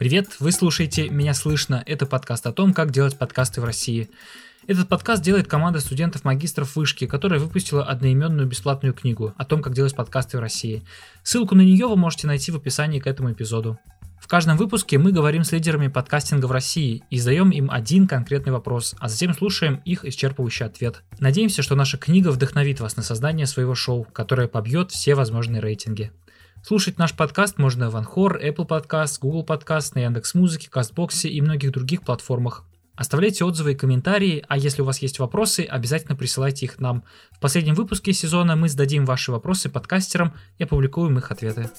Привет, вы слушаете «Меня слышно». Это подкаст о том, как делать подкасты в России. Этот подкаст делает команда студентов-магистров вышки, которая выпустила одноименную бесплатную книгу о том, как делать подкасты в России. Ссылку на нее вы можете найти в описании к этому эпизоду. В каждом выпуске мы говорим с лидерами подкастинга в России и задаем им один конкретный вопрос, а затем слушаем их исчерпывающий ответ. Надеемся, что наша книга вдохновит вас на создание своего шоу, которое побьет все возможные рейтинги. Слушать наш подкаст можно в Анхор, Apple Podcast, Google Podcast, на Яндекс.Музыке, Кастбоксе и многих других платформах. Оставляйте отзывы и комментарии, а если у вас есть вопросы, обязательно присылайте их нам. В последнем выпуске сезона мы зададим ваши вопросы подкастерам и опубликуем их ответы.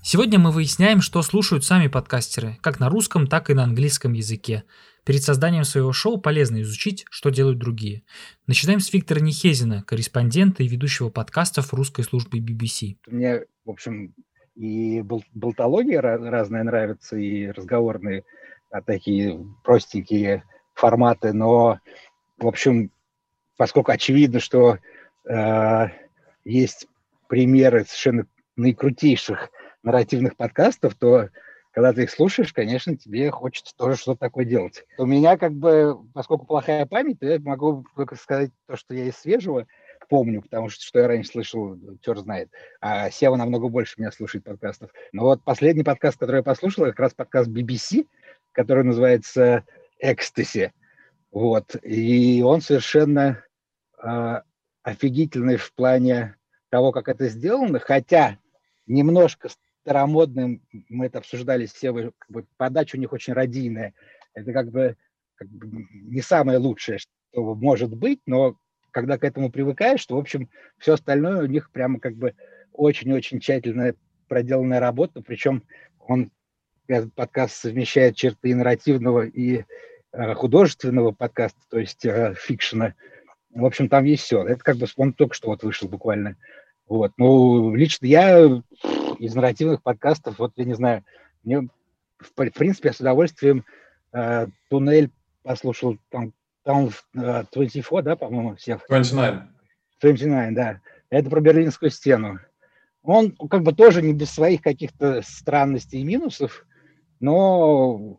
Сегодня мы выясняем, что слушают сами подкастеры, как на русском, так и на английском языке. Перед созданием своего шоу полезно изучить, что делают другие. Начинаем с Виктора Нехезина, корреспондента и ведущего подкастов русской службы BBC. Мне, в общем, и болтология разная нравится, и разговорные а, такие простенькие форматы, но, в общем, поскольку очевидно, что э, есть примеры совершенно наикрутейших нарративных подкастов, то когда ты их слушаешь, конечно, тебе хочется тоже что-то такое делать. У меня как бы, поскольку плохая память, я могу только сказать то, что я из свежего помню, потому что что я раньше слышал, черт знает. А Сева намного больше меня слушает подкастов. Но вот последний подкаст, который я послушал, как раз подкаст BBC, который называется «Экстаси». Вот. И он совершенно э, офигительный в плане того, как это сделано, хотя немножко старомодным, мы это обсуждали все, как бы, подача у них очень радийная. Это как бы, как бы не самое лучшее, что может быть, но когда к этому привыкаешь, то, в общем, все остальное у них прямо как бы очень-очень тщательно проделанная работа, причем он, этот подкаст совмещает черты и нарративного, и э, художественного подкаста, то есть э, фикшена. В общем, там есть все. Это как бы он только что вот вышел буквально. Вот. Ну, лично я из нарративных подкастов, вот я не знаю, мне, в, в принципе, я с удовольствием э, «Туннель» послушал, там, там э, 24, да, по-моему, всех? 29. 29, да. Это про Берлинскую стену. Он как бы тоже не без своих каких-то странностей и минусов, но,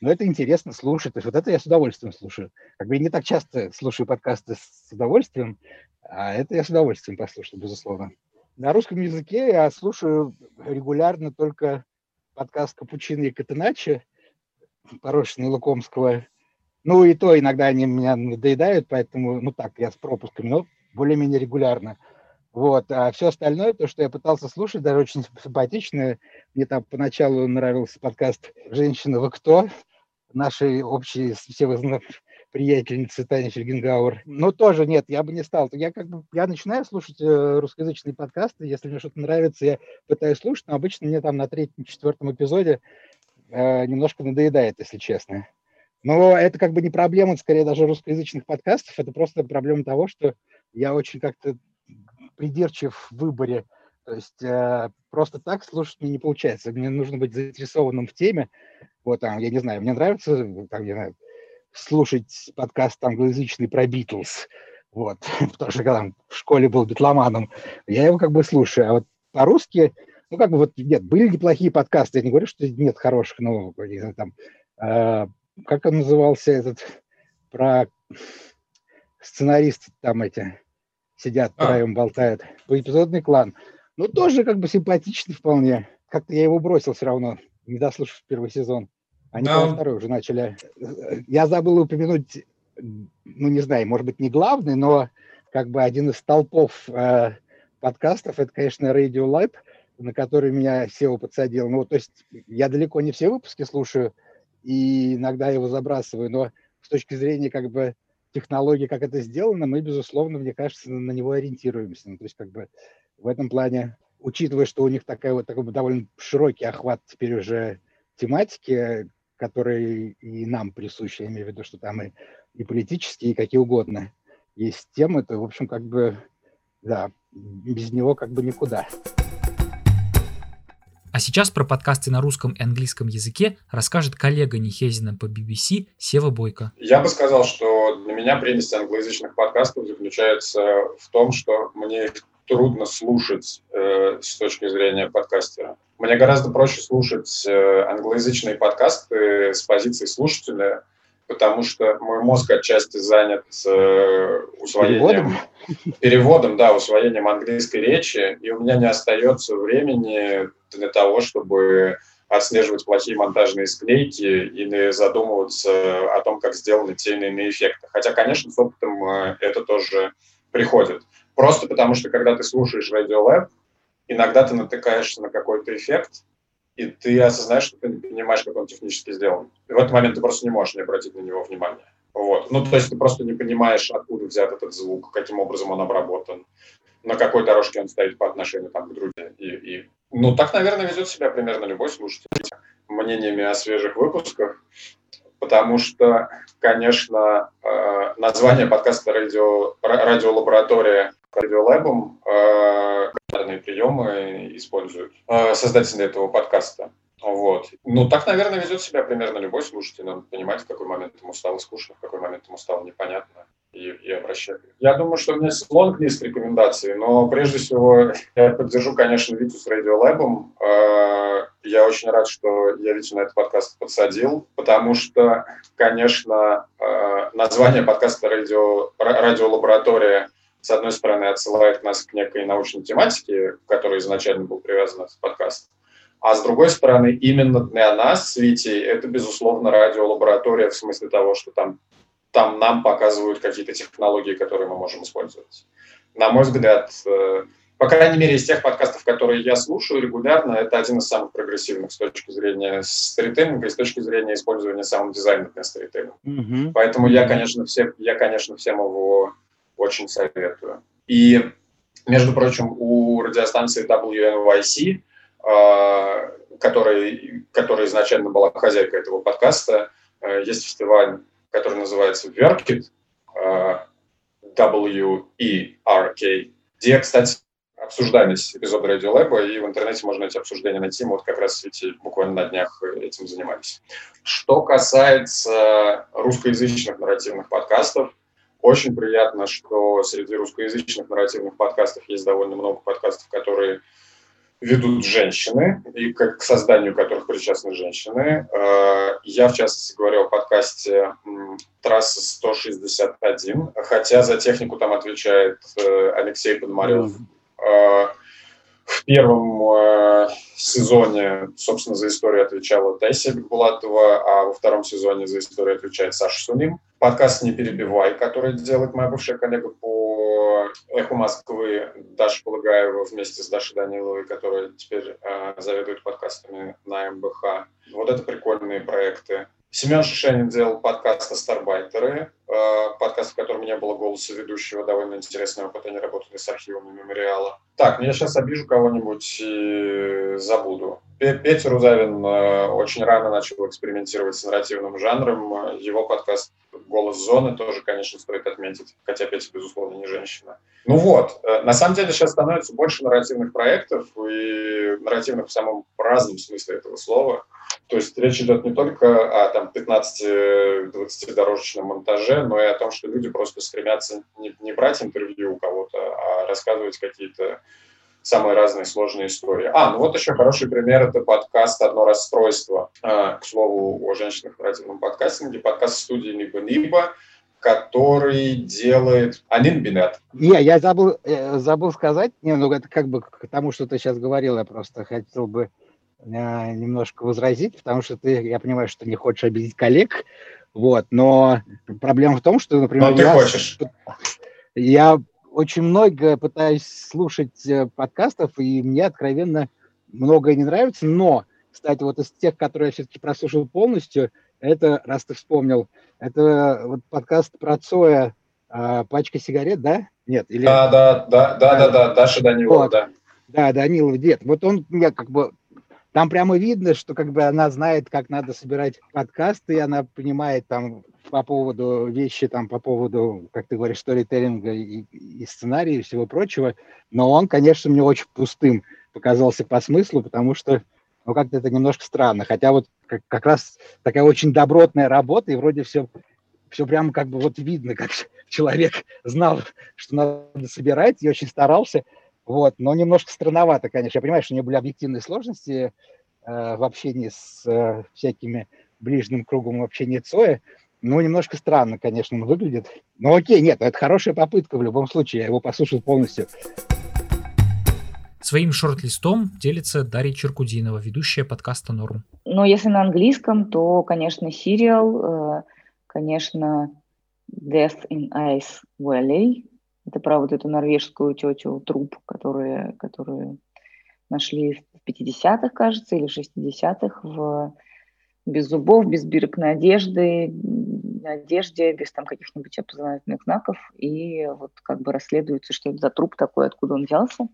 но это интересно слушать. То есть вот это я с удовольствием слушаю. Как бы я не так часто слушаю подкасты с удовольствием, а это я с удовольствием послушаю, безусловно. На русском языке я слушаю регулярно только подкаст «Капучино и Катеначи» Порошина Лукомского. Ну и то иногда они меня надоедают, поэтому, ну так, я с пропусками, но более-менее регулярно. Вот. А все остальное, то, что я пытался слушать, даже очень симпатичное. Мне там поначалу нравился подкаст «Женщина, вы кто?» нашей общей, все вы знаете, приятельницы Тани Фельгенгауэр. Но тоже нет, я бы не стал. Я как бы я начинаю слушать э, русскоязычные подкасты, если мне что-то нравится, я пытаюсь слушать, но обычно мне там на третьем, четвертом эпизоде э, немножко надоедает, если честно. Но это как бы не проблема, скорее даже русскоязычных подкастов, это просто проблема того, что я очень как-то придирчив в выборе. То есть э, просто так слушать мне не получается. Мне нужно быть заинтересованным в теме. Вот там, я не знаю, мне нравится, там, я знаю, слушать подкаст англоязычный про Битлз, вот, потому что когда в школе был битломаном, я его как бы слушаю, а вот по-русски, ну, как бы вот, нет, были неплохие подкасты, я не говорю, что нет хороших, но там, э, как он назывался этот, про сценаристы там эти сидят, а. втроем болтают, эпизодный клан, ну, тоже как бы симпатичный вполне, как-то я его бросил все равно, не дослушав первый сезон. Они да. второй уже начали. Я забыл упомянуть, ну, не знаю, может быть, не главный, но как бы один из толпов э, подкастов, это, конечно, Radio Lab, на который меня SEO подсадил. Ну, то есть я далеко не все выпуски слушаю, и иногда его забрасываю, но с точки зрения как бы технологии, как это сделано, мы, безусловно, мне кажется, на него ориентируемся. Ну, то есть как бы в этом плане, учитывая, что у них такая вот такой довольно широкий охват теперь уже тематики, которые и нам присущи, я имею в виду, что там и, и политические, и какие угодно есть темы, то, в общем, как бы, да, без него как бы никуда. А сейчас про подкасты на русском и английском языке расскажет коллега Нехезина по BBC Сева Бойко. Я бы сказал, что для меня прелесть англоязычных подкастов заключается в том, что мне их трудно слушать э, с точки зрения подкастера Мне гораздо проще слушать э, англоязычные подкасты с позиции слушателя, потому что мой мозг отчасти занят э, усвоением, переводом? переводом, да, усвоением английской речи, и у меня не остается времени для того, чтобы отслеживать плохие монтажные склейки или задумываться о том, как сделаны те или иные эффекты. Хотя, конечно, с опытом э, это тоже приходит. Просто потому, что когда ты слушаешь Radiolab, иногда ты натыкаешься на какой-то эффект, и ты осознаешь, что ты не понимаешь, как он технически сделан. И в этот момент ты просто не можешь не обратить на него внимания. Вот. Ну, то есть ты просто не понимаешь, откуда взят этот звук, каким образом он обработан, на какой дорожке он стоит по отношению там, к другим. И, и ну, так, наверное, ведет себя примерно любой слушатель мнениями о свежих выпусках, потому что, конечно, э, название подкаста «Радио, «Радиолаборатория» радиолабом э, приемы используют э, создатели этого подкаста. Вот. Ну, так, наверное, ведет себя примерно любой слушатель. Надо понимать, в какой момент ему стало скучно, в какой момент ему стало непонятно и, и обращать. Я думаю, что у меня есть лонг-лист рекомендаций, но прежде всего я поддержу, конечно, Витю с Радиолабом. Э, я очень рад, что я Витю на этот подкаст подсадил, потому что, конечно, э, название подкаста «Радио, «Радиолаборатория» с одной стороны отсылает нас к некой научной тематике, к которой изначально был привязан этот подкаст, а с другой стороны, именно для нас с Витей это, безусловно, радиолаборатория в смысле того, что там, там нам показывают какие-то технологии, которые мы можем использовать. На мой взгляд, э, по крайней мере, из тех подкастов, которые я слушаю регулярно, это один из самых прогрессивных с точки зрения сторителлинга и с точки зрения использования саунд-дизайна для сторителлинга. Mm-hmm. Поэтому я, конечно, всем, я, конечно, всем его очень советую. И, между прочим, у радиостанции WNYC а, который, которая изначально была хозяйкой этого подкаста. А, есть фестиваль, который называется Workit, а, W-E-R-K, где, кстати, обсуждались эпизоды Radiolab, и в интернете можно эти обсуждения найти. Мы вот как раз эти, буквально на днях этим занимались. Что касается русскоязычных нарративных подкастов, очень приятно, что среди русскоязычных нарративных подкастов есть довольно много подкастов, которые ведут женщины, и к, к созданию которых причастны женщины. Э, я, в частности, говорю о подкасте «Трасса 161», хотя за технику там отвечает э, Алексей Подмарев. Mm. В первом сезоне, собственно, за историю отвечала Тайся Бекбулатова, а во втором сезоне за историю отвечает Саша Суним. Подкаст «Не перебивай», который делает моя бывшая коллега по «Эху Москвы» Даша Полагаева вместе с Дашей Даниловой, которая теперь э, заведует подкастами на МБХ. Вот это прикольные проекты. Семен Шишенин делал подкаст «Астарбайтеры», э, подкаст, в котором не было голоса ведущего, довольно интересный опыт, они работали с архивами мемориала. Так, ну я сейчас обижу кого-нибудь и забуду. Петя Рузавин э, очень рано начал экспериментировать с нарративным жанром. Его подкаст «Голос зоны» тоже, конечно, стоит отметить, хотя Петя, безусловно, не женщина. Ну вот, э, на самом деле сейчас становится больше нарративных проектов, и нарративных в самом разном смысле этого слова. То есть речь идет не только о там, 15-20 дорожечном монтаже, но и о том, что люди просто стремятся не, не брать интервью у кого-то, а рассказывать какие-то самые разные сложные истории. А, ну вот еще хороший пример – это подкаст «Одно расстройство». А, к слову, о женщинах в нарративном подкастинге. Подкаст студии «Ниба-Ниба», который делает Анин Бинет. Не, я забыл, э, забыл сказать, не, ну это как бы к тому, что ты сейчас говорил, я просто хотел бы э, немножко возразить, потому что ты, я понимаю, что не хочешь обидеть коллег, вот, но проблема в том, что, например, но ты я, хочешь. я очень много пытаюсь слушать э, подкастов, и мне откровенно многое не нравится, но, кстати, вот из тех, которые я все-таки прослушал полностью, это, раз ты вспомнил, это вот подкаст про Цоя а, «Пачка сигарет», да? Нет? Или... Да, да, да, да, да, да, Даша Данилова, вот. да. Да, Данилов, дед. Вот он меня как бы там прямо видно, что как бы она знает, как надо собирать подкасты, и она понимает там по поводу вещи, там по поводу, как ты говоришь, сторителлинга и, и сценария и всего прочего. Но он, конечно, мне очень пустым показался по смыслу, потому что ну, как-то это немножко странно. Хотя вот как, как раз такая очень добротная работа, и вроде все, все прямо как бы вот видно, как человек знал, что надо собирать, и очень старался. Вот, но немножко странновато, конечно. Я понимаю, что у нее были объективные сложности э, в общении с э, всякими ближним кругом общения Цоя. Ну, немножко странно, конечно, он выглядит. Но окей, нет, это хорошая попытка в любом случае. Я его послушал полностью. Своим шорт-листом делится Дарья Черкудинова, ведущая подкаста «Норм». Ну, если на английском, то, конечно, сериал, э, конечно, Death in Ice Valley. Это про вот эту норвежскую тетю труп, которые, которую нашли в 50-х, кажется, или 60-х в без зубов, без бирок на одежды, на одежде, без там каких-нибудь опознавательных знаков, и вот как бы расследуется, что это за труп такой, откуда он взялся.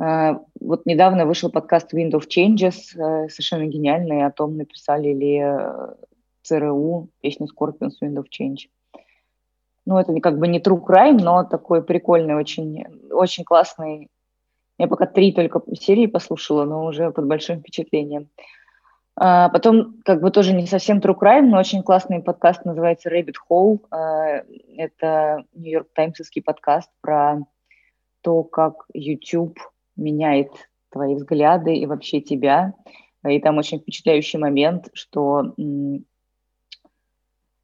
Uh, вот недавно вышел подкаст Wind of Changes, uh, совершенно гениальный, о том, написали ли uh, ЦРУ песню Scorpions Wind of Change. Ну, это как бы не true crime, но такой прикольный, очень, очень классный. Я пока три только серии послушала, но уже под большим впечатлением. А потом, как бы тоже не совсем true crime, но очень классный подкаст называется Rabbit Hole. А, это Нью-Йорк Таймсовский подкаст про то, как YouTube меняет твои взгляды и вообще тебя. И там очень впечатляющий момент, что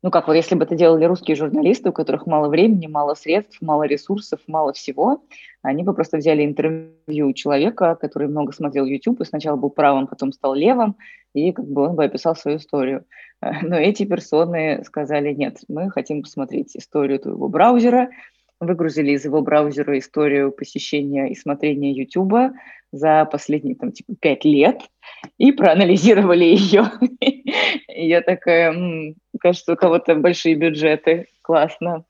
ну как вот если бы это делали русские журналисты, у которых мало времени, мало средств, мало ресурсов, мало всего, они бы просто взяли интервью человека, который много смотрел YouTube и сначала был правым, потом стал левым, и как бы он бы описал свою историю. Но эти персоны сказали, нет, мы хотим посмотреть историю твоего браузера, выгрузили из его браузера историю посещения и смотрения YouTube за последние там типа пять лет и проанализировали ее. Я такая, кажется, у кого-то большие бюджеты, классно.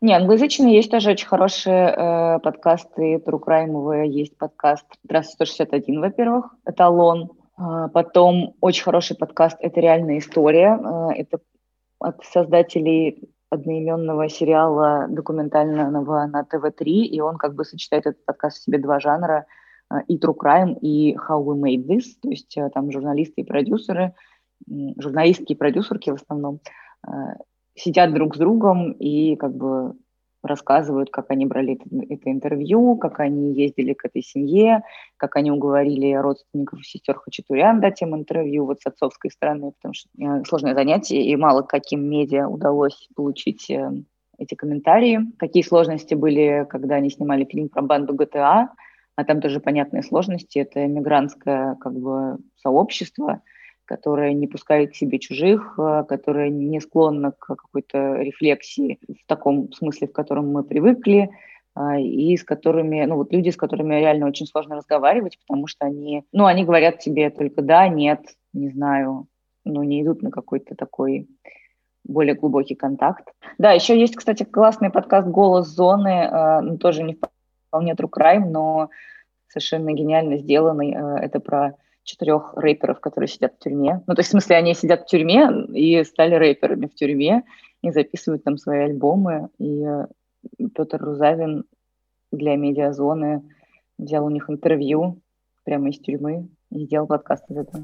Не, англоязычные есть тоже очень хорошие э, подкасты, True есть подкаст «Здравствуй, 161», во-первых, «Эталон». Э, потом очень хороший подкаст «Это реальная история». Э, это от создателей одноименного сериала документального на ТВ-3, и он как бы сочетает этот подкаст в себе два жанра э, и True Crime, и How We Made This, то есть э, там журналисты и продюсеры, журналистки и продюсерки в основном, э, сидят друг с другом и как бы рассказывают, как они брали это, это интервью, как они ездили к этой семье, как они уговорили родственников сестер Хачатурян дать им интервью вот с отцовской стороны, потому что э, сложное занятие, и мало каким медиа удалось получить э, эти комментарии. Какие сложности были, когда они снимали фильм про банду ГТА, а там тоже понятные сложности. Это мигрантское как бы сообщество – которая не пускает к себе чужих, э, которая не склонна к какой-то рефлексии в таком смысле, в котором мы привыкли, э, и с которыми, ну вот люди, с которыми реально очень сложно разговаривать, потому что они, ну они говорят тебе только да, нет, не знаю, ну не идут на какой-то такой более глубокий контакт. Да, еще есть, кстати, классный подкаст «Голос зоны», э, ну, тоже не вполне true crime, но совершенно гениально сделанный. Это про четырех рэперов, которые сидят в тюрьме. Ну, то есть, в смысле, они сидят в тюрьме и стали рэперами в тюрьме и записывают там свои альбомы. И э, Петр Рузавин для медиазоны взял у них интервью прямо из тюрьмы и сделал подкаст из этого.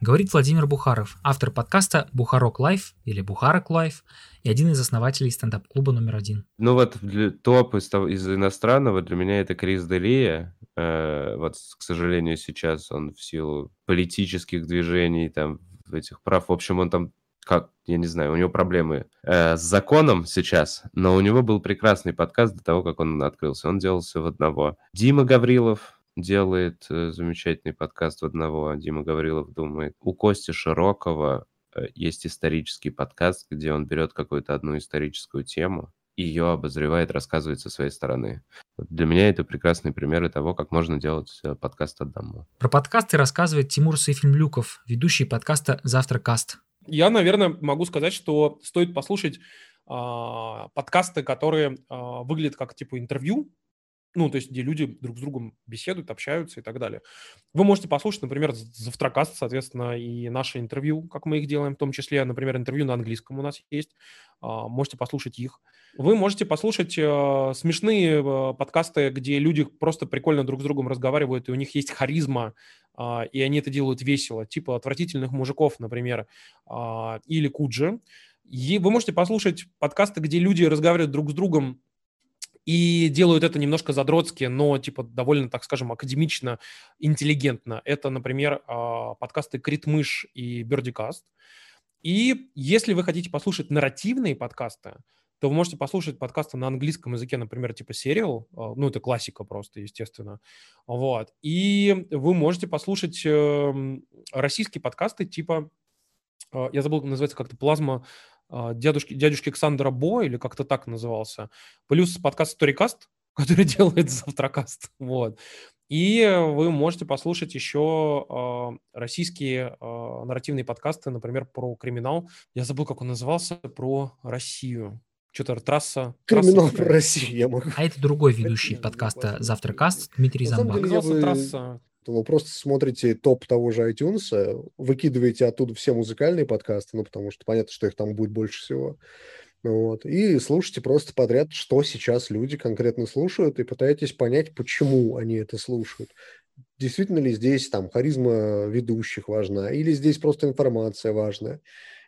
Говорит Владимир Бухаров, автор подкаста «Бухарок Лайф» или «Бухарок Лайф» и один из основателей стендап-клуба номер один. Ну вот для, топ из, из иностранного для меня это Крис Делия. Э, вот, к сожалению, сейчас он в силу политических движений, там, этих прав, в общем, он там как, я не знаю, у него проблемы э, с законом сейчас, но у него был прекрасный подкаст до того, как он открылся. Он делал все в одного. Дима Гаврилов, делает э, замечательный подкаст в одного, Дима Гаврилов думает. У Кости Широкого э, есть исторический подкаст, где он берет какую-то одну историческую тему, и ее обозревает, рассказывает со своей стороны. Для меня это прекрасные примеры того, как можно делать э, подкаст одному. Про подкасты рассказывает Тимур Сейфельмлюков, ведущий подкаста «Завтракаст». Я, наверное, могу сказать, что стоит послушать э, подкасты, которые э, выглядят как типа интервью, ну, то есть, где люди друг с другом беседуют, общаются и так далее. Вы можете послушать, например, Завтракаст, соответственно, и наши интервью, как мы их делаем, в том числе, например, интервью на английском у нас есть, а, можете послушать их. Вы можете послушать э, смешные э, подкасты, где люди просто прикольно друг с другом разговаривают, и у них есть харизма, а, и они это делают весело, типа «Отвратительных мужиков», например, а, или «Куджи». И вы можете послушать подкасты, где люди разговаривают друг с другом и делают это немножко задротски, но типа довольно, так скажем, академично, интеллигентно. Это, например, а, подкасты Критмыш и Бердикаст. И если вы хотите послушать нарративные подкасты, то вы можете послушать подкасты на английском языке, например, типа Serial, а, ну, это классика просто, естественно, вот, и вы можете послушать эм, российские подкасты типа, а, я забыл, называется как-то «Плазма а, дядюшки, Александра Бо, или как-то так назывался, плюс подкаст Storycast, который делает Завтракаст, вот. И вы можете послушать еще э, российские э, нарративные подкасты, например, про криминал. Я забыл, как он назывался, про Россию. Что-то трасса... Криминал трасса, про Россию я могу. А это другой ведущий подкаста «Завтракаст» Дмитрий Замбак. Деле, трасса... Вы просто смотрите топ того же iTunes, выкидываете оттуда все музыкальные подкасты, ну, потому что понятно, что их там будет больше всего. Вот. И слушайте просто подряд, что сейчас люди конкретно слушают, и пытаетесь понять, почему они это слушают. Действительно ли здесь там харизма ведущих важна, или здесь просто информация важная.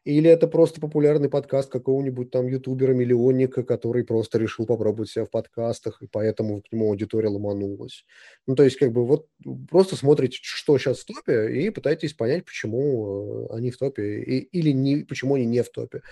Или это просто популярный подкаст какого-нибудь там ютубера-миллионника, который просто решил попробовать себя в подкастах, и поэтому к нему аудитория ломанулась. Ну, то есть, как бы вот просто смотрите, что сейчас в топе, и пытаетесь понять, почему э, они в топе, и, или не, почему они не в топе.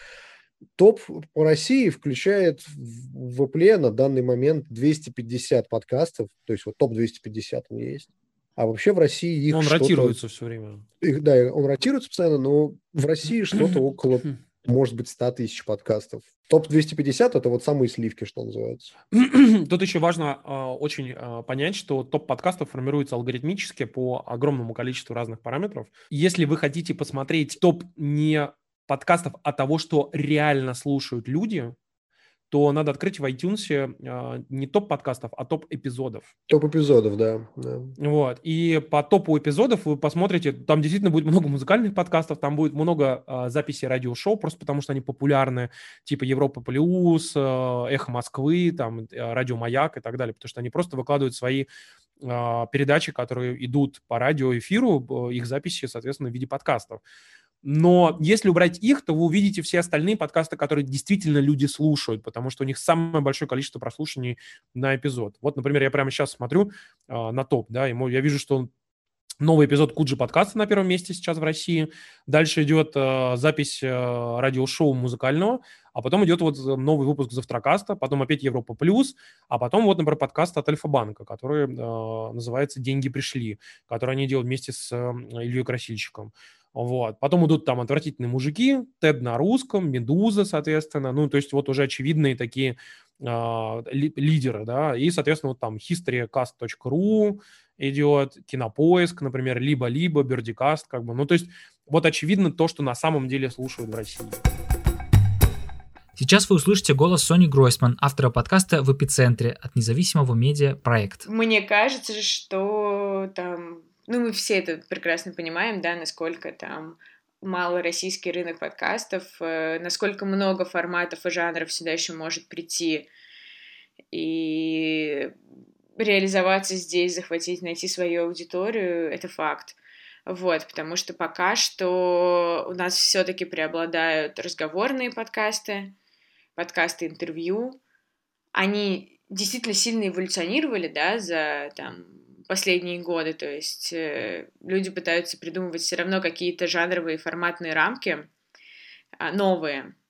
Топ по России включает в Apple на данный момент 250 подкастов, то есть вот топ 250 он есть. А вообще в России их Он ротируется все время. Их, да, он ротируется постоянно, но в России что-то около, может быть, 100 тысяч подкастов. Топ-250 – это вот самые сливки, что называется. Тут еще важно э, очень э, понять, что топ подкастов формируется алгоритмически по огромному количеству разных параметров. Если вы хотите посмотреть топ не подкастов, а того, что реально слушают люди, то надо открыть в iTunes э, не топ подкастов, а топ эпизодов. Топ эпизодов, да, да. Вот. И по топу эпизодов вы посмотрите, там действительно будет много музыкальных подкастов, там будет много э, записей радиошоу, просто потому что они популярны, типа Европа Плюс, э, Эхо Москвы, там э, Радио Маяк и так далее, потому что они просто выкладывают свои э, передачи, которые идут по радиоэфиру, их записи, соответственно, в виде подкастов. Но если убрать их, то вы увидите все остальные подкасты, которые действительно люди слушают, потому что у них самое большое количество прослушаний на эпизод. Вот, например, я прямо сейчас смотрю э, на топ, да, ему, я вижу, что новый эпизод Куджи подкаста на первом месте сейчас в России. Дальше идет э, запись э, радиошоу музыкального, а потом идет вот новый выпуск Завтракаста, потом опять Европа Плюс, а потом вот, например, подкаст от Альфа-банка, который э, называется «Деньги пришли», который они делают вместе с э, Ильей Красильщиком. Вот. Потом идут там отвратительные мужики, Тед на русском, Медуза, соответственно. Ну, то есть вот уже очевидные такие э, ли, лидеры, да. И, соответственно, вот там historycast.ru идет, Кинопоиск, например, либо-либо, Бердикаст, как бы. Ну, то есть вот очевидно то, что на самом деле слушают в России. Сейчас вы услышите голос Сони Гройсман, автора подкаста «В эпицентре» от независимого медиа «Проект». Мне кажется, что там ну, мы все это прекрасно понимаем, да, насколько там мало российский рынок подкастов, э, насколько много форматов и жанров сюда еще может прийти и реализоваться здесь, захватить, найти свою аудиторию, это факт. Вот, потому что пока что у нас все-таки преобладают разговорные подкасты, подкасты интервью. Они действительно сильно эволюционировали, да, за там последние годы. То есть э, люди пытаются придумывать все равно какие-то жанровые форматные рамки э, новые а,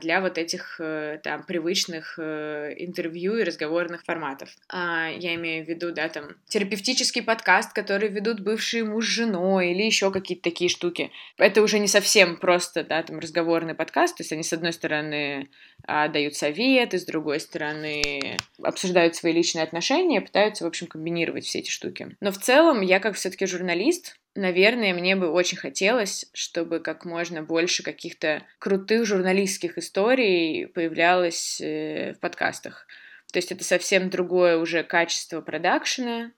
для вот этих э, там привычных э, интервью и разговорных форматов. А, я имею в виду, да, там терапевтический подкаст, который ведут бывшие муж с женой или еще какие-то такие штуки. Это уже не совсем просто, да, там разговорный подкаст, то есть они с одной стороны а, дают советы, с другой стороны обсуждают свои личные отношения, пытаются, в общем, комбинировать все эти штуки. Но в целом я как все-таки журналист, Наверное, мне бы очень хотелось, чтобы как можно больше каких-то крутых журналистских историй появлялось э, в подкастах. То есть это совсем другое уже качество продакшена,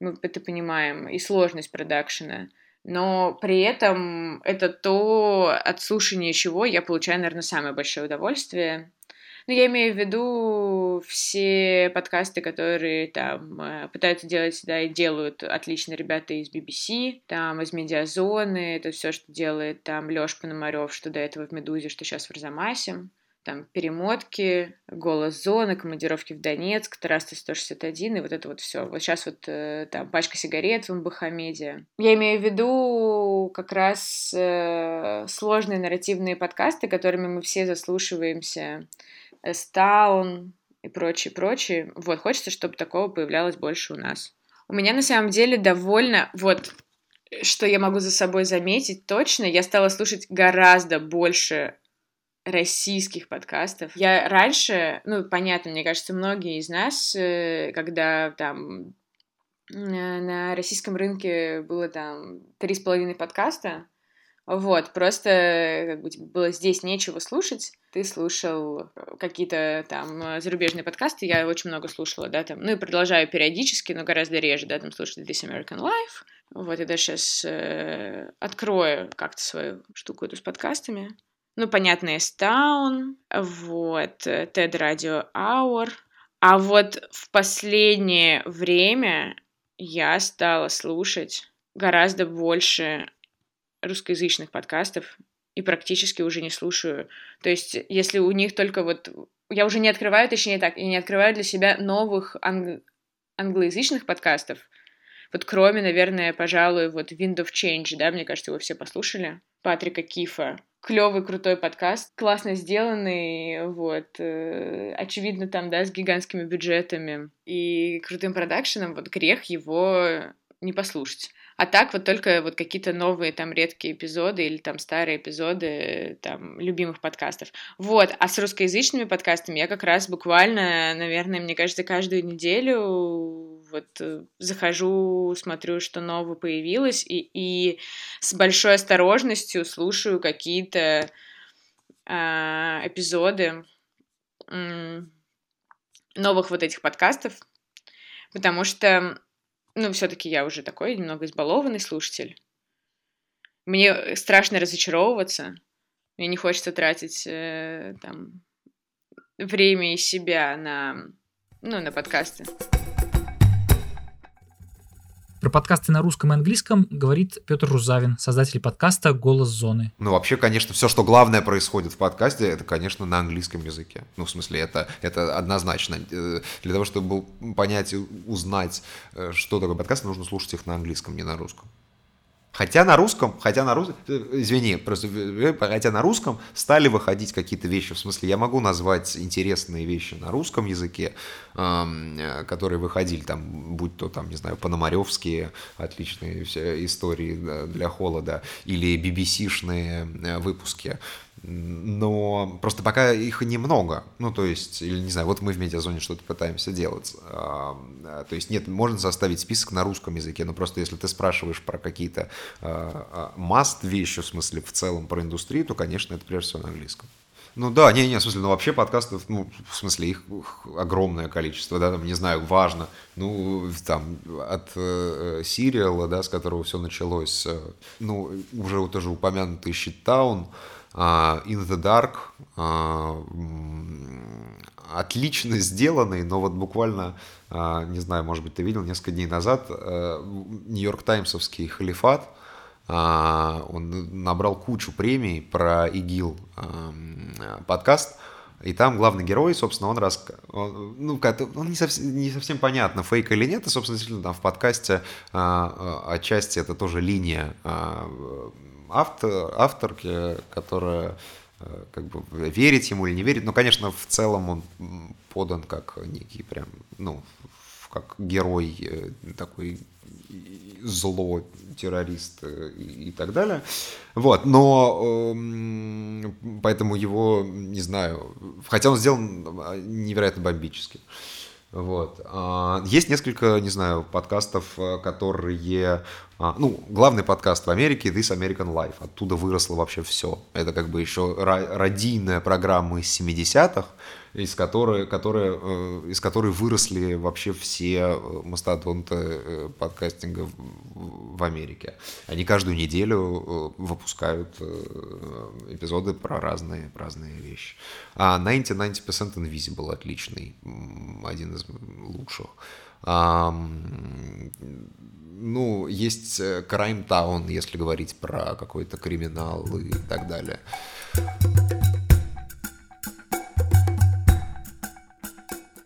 мы это понимаем, и сложность продакшена. Но при этом это то, от слушания чего я получаю, наверное, самое большое удовольствие. Ну, я имею в виду все подкасты, которые там э, пытаются делать, да, и делают отлично ребята из BBC, там из Медиазоны, это все, что делает там Лёш Пономарев, что до этого в Медузе, что сейчас в Арзамасе. там перемотки, голос зоны, командировки в Донецк, трассы 161 и вот это вот все. Вот сейчас вот э, там пачка сигарет в Мбахамеде. Я имею в виду как раз э, сложные нарративные подкасты, которыми мы все заслушиваемся. Стаун и прочее, прочее. Вот, хочется, чтобы такого появлялось больше у нас. У меня на самом деле довольно, вот, что я могу за собой заметить точно, я стала слушать гораздо больше российских подкастов. Я раньше, ну, понятно, мне кажется, многие из нас, э, когда там на российском рынке было там три с половиной подкаста, вот, просто как бы было здесь нечего слушать. Ты слушал какие-то там зарубежные подкасты, я очень много слушала, да, там, ну и продолжаю периодически, но гораздо реже, да, там слушать This American Life. Вот, я даже сейчас э, открою как-то свою штуку эту с подкастами. Ну, понятно, Эстаун, вот, TED Radio Hour. А вот в последнее время я стала слушать гораздо больше русскоязычных подкастов и практически уже не слушаю. То есть, если у них только вот... Я уже не открываю, точнее так, я не открываю для себя новых анг... англоязычных подкастов. Вот кроме, наверное, пожалуй, вот Wind of Change, да, мне кажется, его все послушали. Патрика Кифа клевый, крутой подкаст, классно сделанный, вот, э, очевидно там, да, с гигантскими бюджетами и крутым продакшеном, вот грех его не послушать. А так вот только вот какие-то новые там редкие эпизоды или там старые эпизоды там любимых подкастов. Вот, а с русскоязычными подкастами я как раз буквально, наверное, мне кажется, каждую неделю вот э, захожу, смотрю, что нового появилось, и, и с большой осторожностью слушаю какие-то э, эпизоды э, новых вот этих подкастов, потому что, ну, все-таки я уже такой немного избалованный слушатель. Мне страшно разочаровываться, мне не хочется тратить э, там время и себя на, ну, на подкасты. Про подкасты на русском и английском говорит Петр Рузавин, создатель подкаста «Голос зоны». Ну, вообще, конечно, все, что главное происходит в подкасте, это, конечно, на английском языке. Ну, в смысле, это, это однозначно. Э, для того, чтобы понять и узнать, э, что такое подкаст, нужно слушать их на английском, не на русском. Хотя на русском, хотя на русском, извини, просто, хотя на русском стали выходить какие-то вещи, в смысле, я могу назвать интересные вещи на русском языке, э, которые выходили, там, будь то, там, не знаю, пономаревские отличные все истории для холода, или BBC-шные э, выпуски, но просто пока их немного. Ну, то есть, или не знаю, вот мы в медиазоне что-то пытаемся делать. А, то есть, нет, можно составить список на русском языке, но просто если ты спрашиваешь про какие-то маст а, вещи, в смысле, в целом про индустрию, то, конечно, это прежде всего на английском. Ну да, не, не, в смысле, ну вообще подкастов, ну, в смысле, их огромное количество, да, там, не знаю, важно, ну, там, от э, Сириала, да, с которого все началось, э, ну, уже тоже упомянутый Щиттаун, а, In the Dark а, отлично сделанный, но вот буквально, а, не знаю, может быть, ты видел несколько дней назад Нью-Йорк Таймсовский халифат, он набрал кучу премий про ИГИЛ подкаст, и там главный герой, собственно, он рас... ну, он не совсем, не совсем понятно, фейк или нет, и, собственно, действительно, там в подкасте отчасти это тоже линия автор, авторке, которая э, как бы верить ему или не верить. Но, конечно, в целом он подан как некий прям, ну, как герой э, такой зло, террорист э, и, и так далее. Вот, но э, поэтому его, не знаю, хотя он сделан невероятно бомбически. Вот. А, есть несколько, не знаю, подкастов, которые а, ну, главный подкаст в Америке This American Life. Оттуда выросло вообще все. Это как бы еще родийная программа из 70-х, из которой, которая, э, из которой выросли вообще все э, мастодонты э, подкастинга в Америке. Они каждую неделю выпускают эпизоды про разные, разные вещи. А 90-90% Invisible отличный, один из лучших ну, есть Crime Town, если говорить про какой-то криминал и так далее.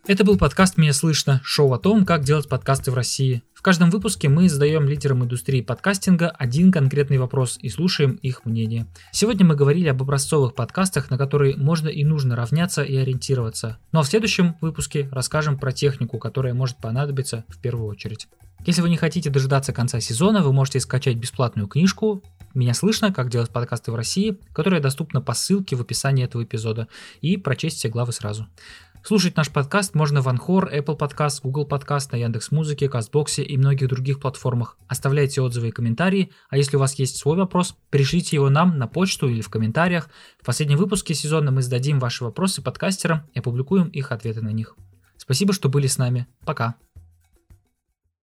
Это был подкаст «Меня слышно», шоу о том, как делать подкасты в России. В каждом выпуске мы задаем лидерам индустрии подкастинга один конкретный вопрос и слушаем их мнение. Сегодня мы говорили об образцовых подкастах, на которые можно и нужно равняться и ориентироваться. Ну а в следующем выпуске расскажем про технику, которая может понадобиться в первую очередь. Если вы не хотите дожидаться конца сезона, вы можете скачать бесплатную книжку «Меня слышно. Как делать подкасты в России», которая доступна по ссылке в описании этого эпизода, и прочесть все главы сразу. Слушать наш подкаст можно в Анхор, Apple Podcast, Google Podcast, на Яндекс.Музыке, Кастбоксе и многих других платформах. Оставляйте отзывы и комментарии, а если у вас есть свой вопрос, пришлите его нам на почту или в комментариях. В последнем выпуске сезона мы зададим ваши вопросы подкастерам и опубликуем их ответы на них. Спасибо, что были с нами. Пока.